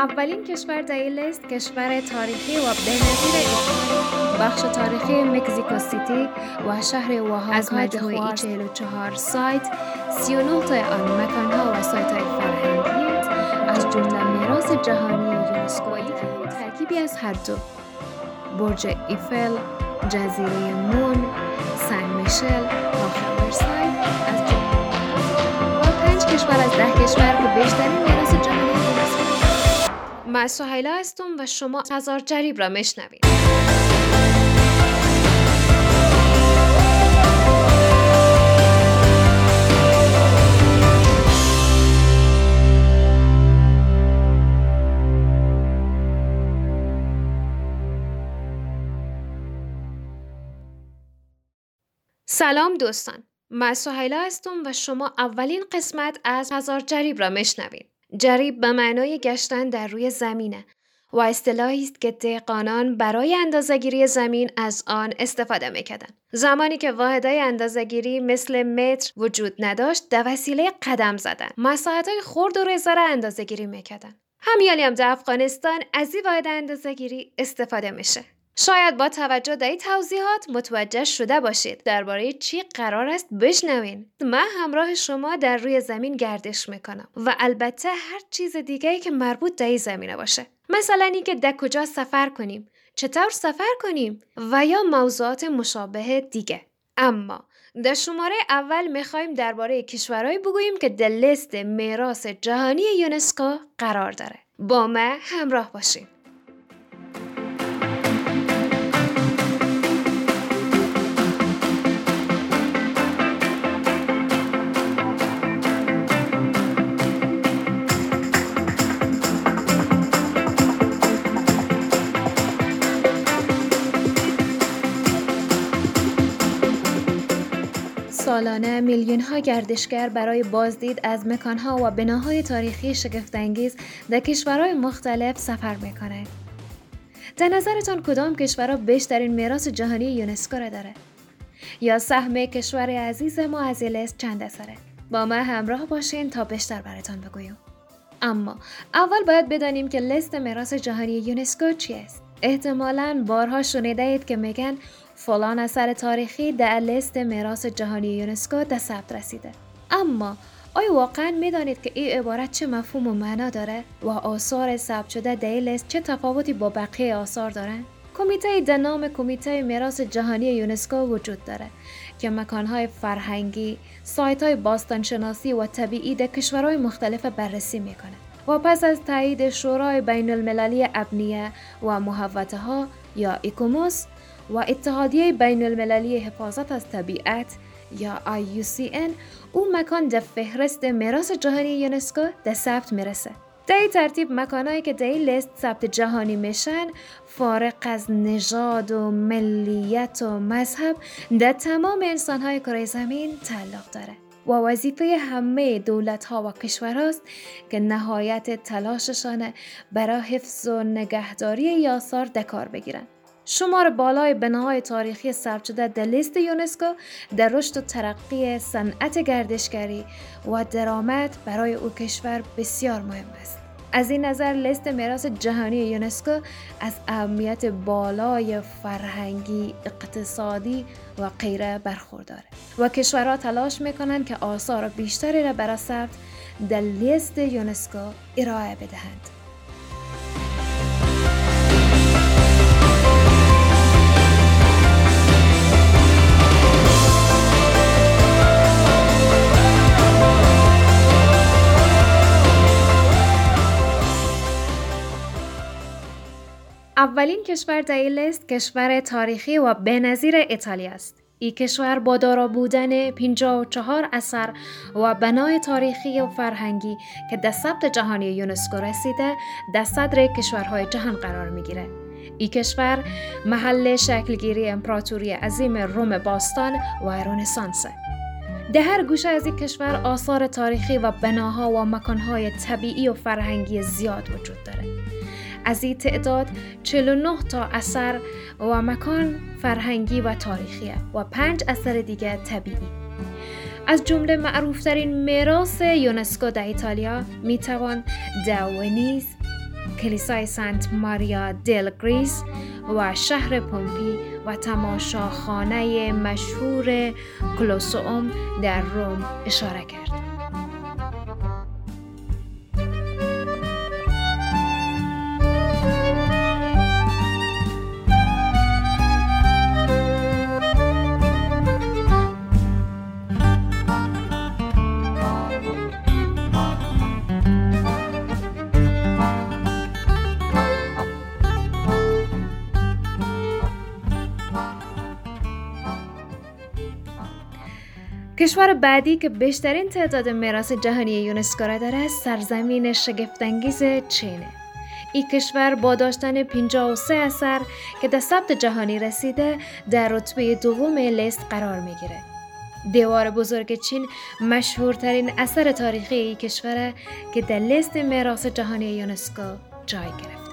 اولین کشور در این لیست کشور تاریخی و بنظیر بخش تاریخی مکزیکو سیتی و شهر اوهاکا از مجموعه 44 سایت 39 تا آن مکانها و سایت های فرهنگی از جمله میراث جهانی یونسکو ترکیبی از هر دو. برج ایفل جزیره مون سن میشل و خبرسای از جمله. و پنج کشور از ده کشور که بیشترین من سهیلا هستم و شما هزار جریب را میشنوید. سلام دوستان. من سهیلا هستم و شما اولین قسمت از هزار جریب را میشنوید. جریب به معنای گشتن در روی زمینه و اصطلاحی است که دهقانان برای اندازهگیری زمین از آن استفاده می‌کردند. زمانی که واحدهای اندازهگیری مثل متر وجود نداشت در وسیله قدم زدن مساحتهای خرد و ریزه را اندازهگیری می‌کردن همیالی هم در افغانستان از این واحد اندازهگیری استفاده میشه. شاید با توجه به توضیحات متوجه شده باشید درباره چی قرار است بشنوین. من همراه شما در روی زمین گردش می‌کنم و البته هر چیز دیگه که مربوط به زمینه باشه. مثلا اینکه در کجا سفر کنیم چطور سفر کنیم و یا موضوعات مشابه دیگه. اما در شماره اول می‌خوایم درباره کشورهایی بگوییم که در لیست میراث جهانی یونسکو قرار داره. با ما همراه باشیم سالانه میلیون ها گردشگر برای بازدید از مکانها و بناهای تاریخی شگفتانگیز در کشورهای مختلف سفر می‌کنند. در نظرتان کدام کشورها بیشترین میراث جهانی یونسکو را داره؟ یا سهم کشور عزیز ما از لیست چند اثره؟ با ما همراه باشین تا بیشتر براتان بگویم. اما اول باید بدانیم که لیست میراث جهانی یونسکو چی است. احتمالاً بارها شنیده اید که میگن فلان اثر تاریخی در لیست میراث جهانی یونسکو در ثبت رسیده. اما آیا واقعا می‌دانید که این عبارت چه مفهوم و معنا داره و آثار ثبت شده در لیست چه تفاوتی با بقیه آثار دارند؟ کمیته در نام کمیته میراث جهانی یونسکو وجود داره که مکانهای فرهنگی، سایت های باستانشناسی و طبیعی در کشورهای مختلف بررسی می‌کنه. و پس از تایید شورای بین المللی ابنیه و محوطه ها یا ایکوموس و اتحادیه بین المللی حفاظت از طبیعت یا IUCN او مکان در فهرست میراث جهانی یونسکو در ثبت می‌رسه. در ترتیب مکانهایی که در لیست ثبت جهانی میشن فارق از نژاد و ملیت و مذهب در تمام انسانهای کره زمین تعلق داره و وظیفه همه دولت ها و کشورهاست که نهایت تلاششان برای حفظ و نگهداری یاسار دکار بگیرند. شمار بالای بناهای تاریخی ثبت شده در لیست یونسکو در رشد و ترقی صنعت گردشگری و درآمد برای او کشور بسیار مهم است از این نظر لیست میراث جهانی یونسکو از اهمیت بالای فرهنگی، اقتصادی و غیره برخورداره و کشورها تلاش می‌کنند که آثار بیشتری را برای ثبت در لیست یونسکو ارائه بدهند. اولین کشور در لیست کشور تاریخی و بنظیر ایتالیا است. این کشور با دارا بودن 54 اثر و بنای تاریخی و فرهنگی که در ثبت جهانی یونسکو رسیده در صدر کشورهای جهان قرار می‌گیره. این کشور محل شکلگیری امپراتوری عظیم روم باستان و رنسانس در هر گوشه از این کشور آثار تاریخی و بناها و مکانهای طبیعی و فرهنگی زیاد وجود داره. از این تعداد 49 تا اثر و مکان فرهنگی و تاریخی و پنج اثر دیگه طبیعی از جمله معروفترین میراث یونسکو در ایتالیا می‌توان به ونیز، کلیسای سنت ماریا دل گریس و شهر پومپی و تماشاخانه مشهور کلوسئوم در روم اشاره کرد. کشور بعدی که بیشترین تعداد میراث جهانی یونسکو را داره سرزمین شگفتانگیز چینه. این کشور با داشتن 53 اثر که در ثبت جهانی رسیده در رتبه دوم لیست قرار می‌گیره. دیوار بزرگ چین مشهورترین اثر تاریخی این کشوره که در لیست میراث جهانی یونسکو جای گرفته.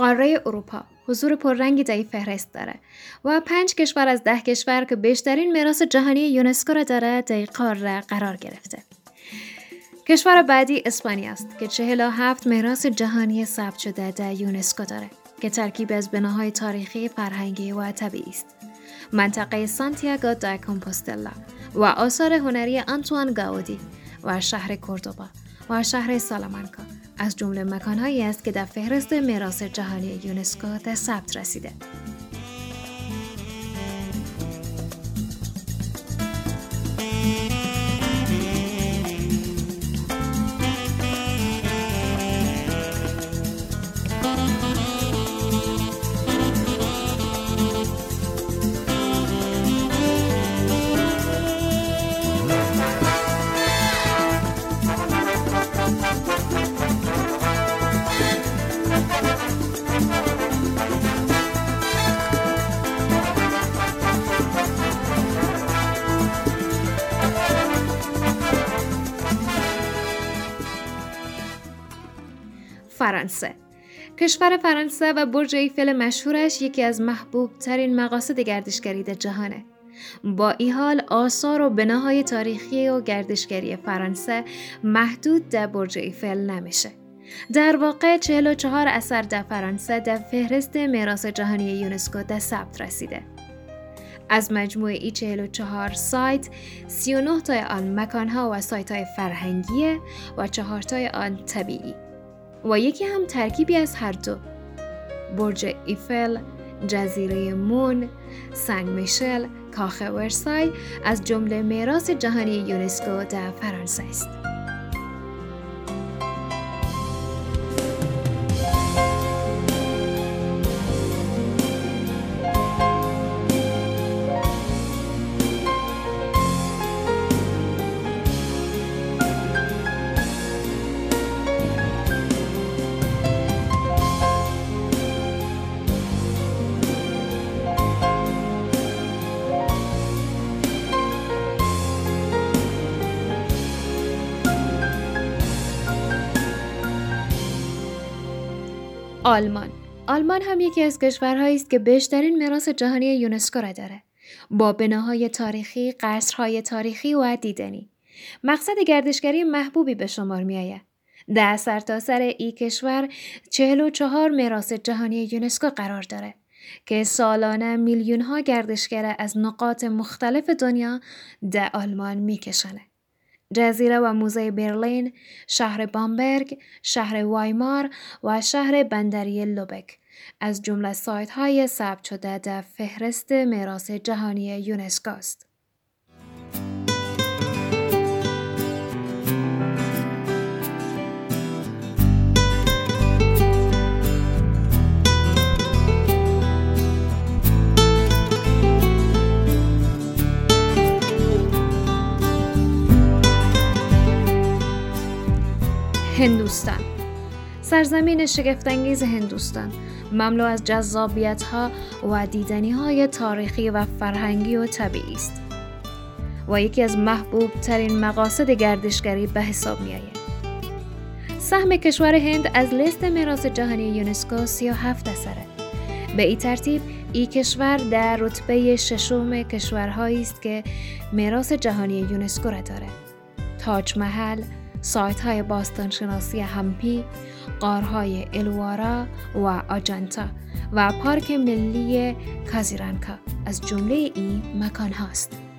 قاره اروپا حضور پررنگی در فهرست داره و پنج کشور از ده کشور که بیشترین میراث جهانی یونسکو را داره در قاره قرار گرفته. کشور بعدی اسپانیا است که 47 میراث جهانی ثبت شده در یونسکو داره که ترکیب از بناهای تاریخی فرهنگی و طبیعی است. منطقه سانتیاگو دا کمپوستلا و آثار هنری آنتوان گاودی و شهر کوردوبا و شهر سالامانکا از جمله مکانهایی است که در فهرست میراث جهانی یونسکو در ثبت رسیده. فرانسه کشور فرانسه و برج ایفل مشهورش یکی از محبوب ترین مقاصد گردشگری در جهانه. با این حال آثار و بناهای تاریخی و گردشگری فرانسه محدود در برج ایفل نمیشه. در واقع 44 اثر در فرانسه در فهرست میراث جهانی یونسکو در ثبت رسیده. از مجموع ای 44 سایت 39 تای آن مکانها و سایت های فرهنگیه و 4 تای آن طبیعی. و یکی هم ترکیبی از هر دو. برج ایفل جزیره مون سنگ میشل کاخ ورسای از جمله میراث جهانی یونسکو در فرانسه است. آلمان آلمان هم یکی از کشورهایی است که بیشترین میراث جهانی یونسکو را داره با بناهای تاریخی، قصرهای تاریخی و دیدنی. مقصد گردشگری محبوبی به شمار می آید. در سرتاسر ای کشور 44 میراث جهانی یونسکو قرار داره که سالانه میلیون ها گردشگر از نقاط مختلف دنیا در آلمان میکشنه. جزیره و موزه برلین، شهر بامبرگ، شهر وایمار و شهر بندری لوبک از جمله سایت های ثبت شده در فهرست میراث جهانی یونسکو است. هندوستان سرزمین شگفتانگیز هندوستان مملو از جذابیت ها و دیدنی های تاریخی و فرهنگی و طبیعی است و یکی از محبوب ترین مقاصد گردشگری به حساب می آید. سهم کشور هند از لیست میراث جهانی یونسکو 37 اثره. به این ترتیب این کشور در رتبه ششم کشورهایی است که میراث جهانی یونسکو را داره. تاج محل، سایت های باستانشناسی همپی، قارهای الوارا و آجانتا و پارک ملی کازیرانکا از جمله این مکان هاست.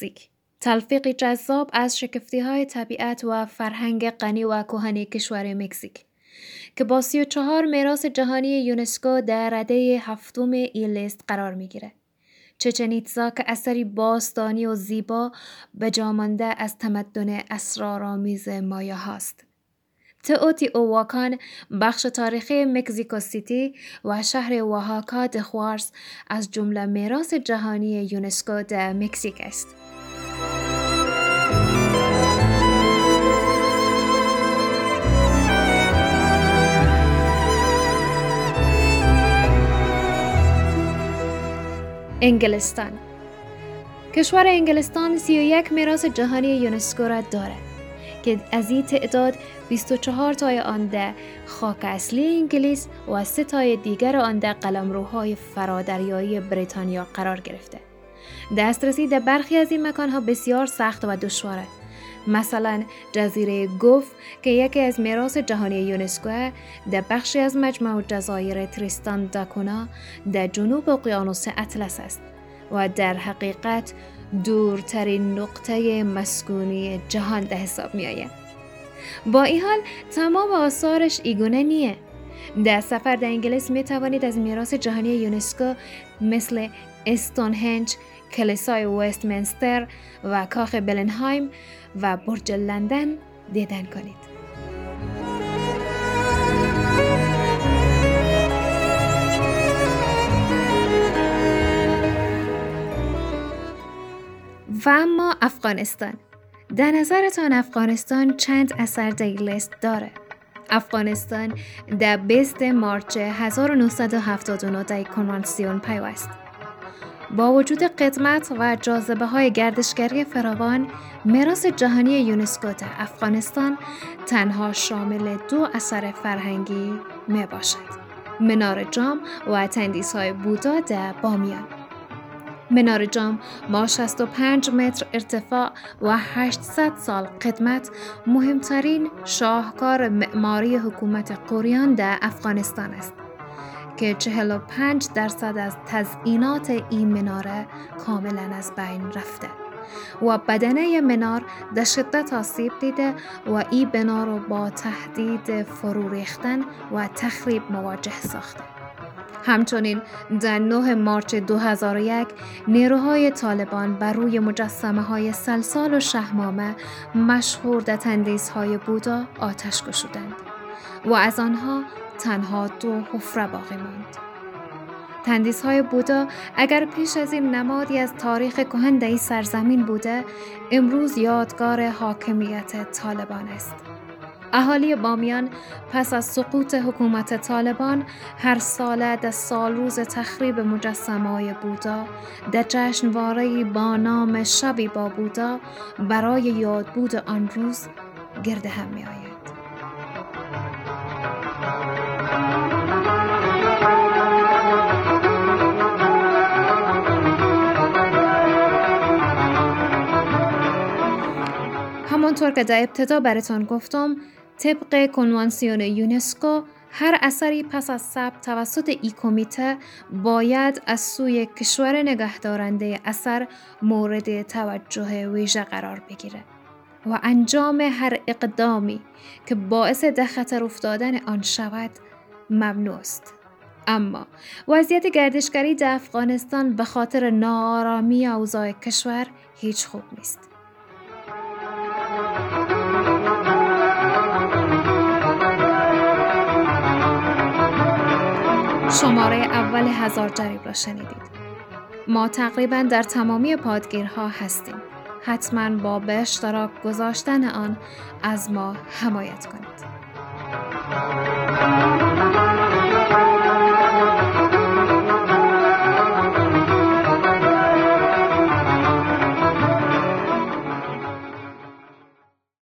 مکزیک تلفیقی جذاب از شکفتی های طبیعت و فرهنگ غنی و کهنی کشور مکزیک که با سی و چهار میراث جهانی یونسکو در رده هفتم این لیست قرار می‌گیره. چچنیتزا که اثری باستانی و زیبا به جامانده از تمدن اسرارآمیز مایا هاست. تئوتی اوواکان بخش تاریخی مکزیکو سیتی و شهر واهاکا دخوارس از جمله میراث جهانی یونسکو در مکزیک است. انگلستان کشور انگلستان 31 میراث جهانی یونسکو را دارد. که از این تعداد 24 تای آن در خاک اصلی انگلیس و سه تای دیگر آن در قلمروهای فرادریایی بریتانیا قرار گرفته. دسترسی در برخی از این مکانها بسیار سخت و دشواره. مثلا جزیره گوف که یکی از میراث جهانی یونسکو در بخشی از مجمع جزایر تریستان داکونا در جنوب اقیانوس اطلس است و در حقیقت دورترین نقطه مسکونی جهان ده حساب می آید. با این حال تمام آثارش ایگونه نیه. در سفر در انگلیس می توانید از میراث جهانی یونسکو مثل استونهنج، کلیسای وستمنستر و کاخ بلنهایم و برج لندن دیدن کنید. و اما افغانستان در نظرتان افغانستان چند اثر در لیست داره؟ افغانستان در 20 مارچ 1979 در کنوانسیون پیوست. با وجود قدمت و جاذبه های گردشگری فراوان میراث جهانی یونسکو در افغانستان تنها شامل دو اثر فرهنگی می باشد منار جام و تندیس های بودا در بامیان. منار جام با 65 متر ارتفاع و 800 سال قدمت مهمترین شاهکار معماری حکومت قوریان در افغانستان است که 45 درصد از تزئینات این مناره کاملا از بین رفته و بدنه منار در شدت آسیب دیده و این بنا را با تهدید فرو ریختن و تخریب مواجه ساخته. همچنین در 9 مارچ 2001 نیروهای طالبان بر روی مجسمه های سلسال و شهمامه مشهور در های بودا آتش گشودند و از آنها تنها دو حفره باقی ماند. تندیس های بودا اگر پیش از این نمادی از تاریخ کهن در سرزمین بوده امروز یادگار حاکمیت طالبان است. اهالی بامیان پس از سقوط حکومت طالبان هر ساله در سال روز تخریب مجسمه بودا در جشنواره با نام شبی با بودا برای یادبود آن روز گرد هم می آید. همانطور که در ابتدا براتان گفتم طبق کنوانسیون یونسکو هر اثری پس از ثبت توسط ای کمیته باید از سوی کشور نگهدارنده اثر مورد توجه ویژه قرار بگیره و انجام هر اقدامی که باعث ده خطر افتادن آن شود ممنوع است اما وضعیت گردشگری در افغانستان به خاطر ناآرامی اوضاع کشور هیچ خوب نیست. شماره اول هزار جریب را شنیدید. ما تقریبا در تمامی پادگیرها هستیم. حتما با به اشتراک گذاشتن آن از ما حمایت کنید.